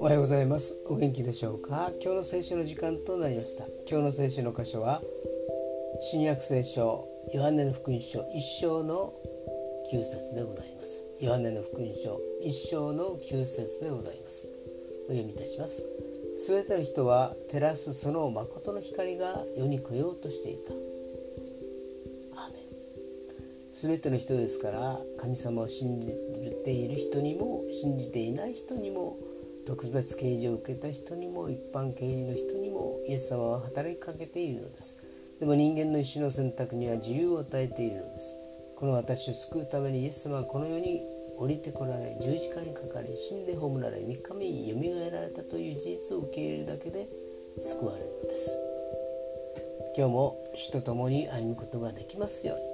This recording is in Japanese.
おはようございます。お元気でしょうか？今日の聖書の時間となりました。今日の聖書の箇所は新約聖書ヨハネの福音書1章の9節でございます。ヨハネの福音書1章の9節でございます。お読みいたします。すべての人は照らすその誠の光が世に来ようとしていた。すべての人ですから神様を信じている人にも信じていない人にも特別啓示を受けた人にも一般啓示の人にもイエス様は働きかけているのです。でも人間の意志の選択には自由を与えているのです。この私を救うためにイエス様はこの世に降りてこられ十字架にかかり死んで葬られ3日目によみがえられたという事実を受け入れるだけで救われるのです。今日も主と共に歩むことができますように。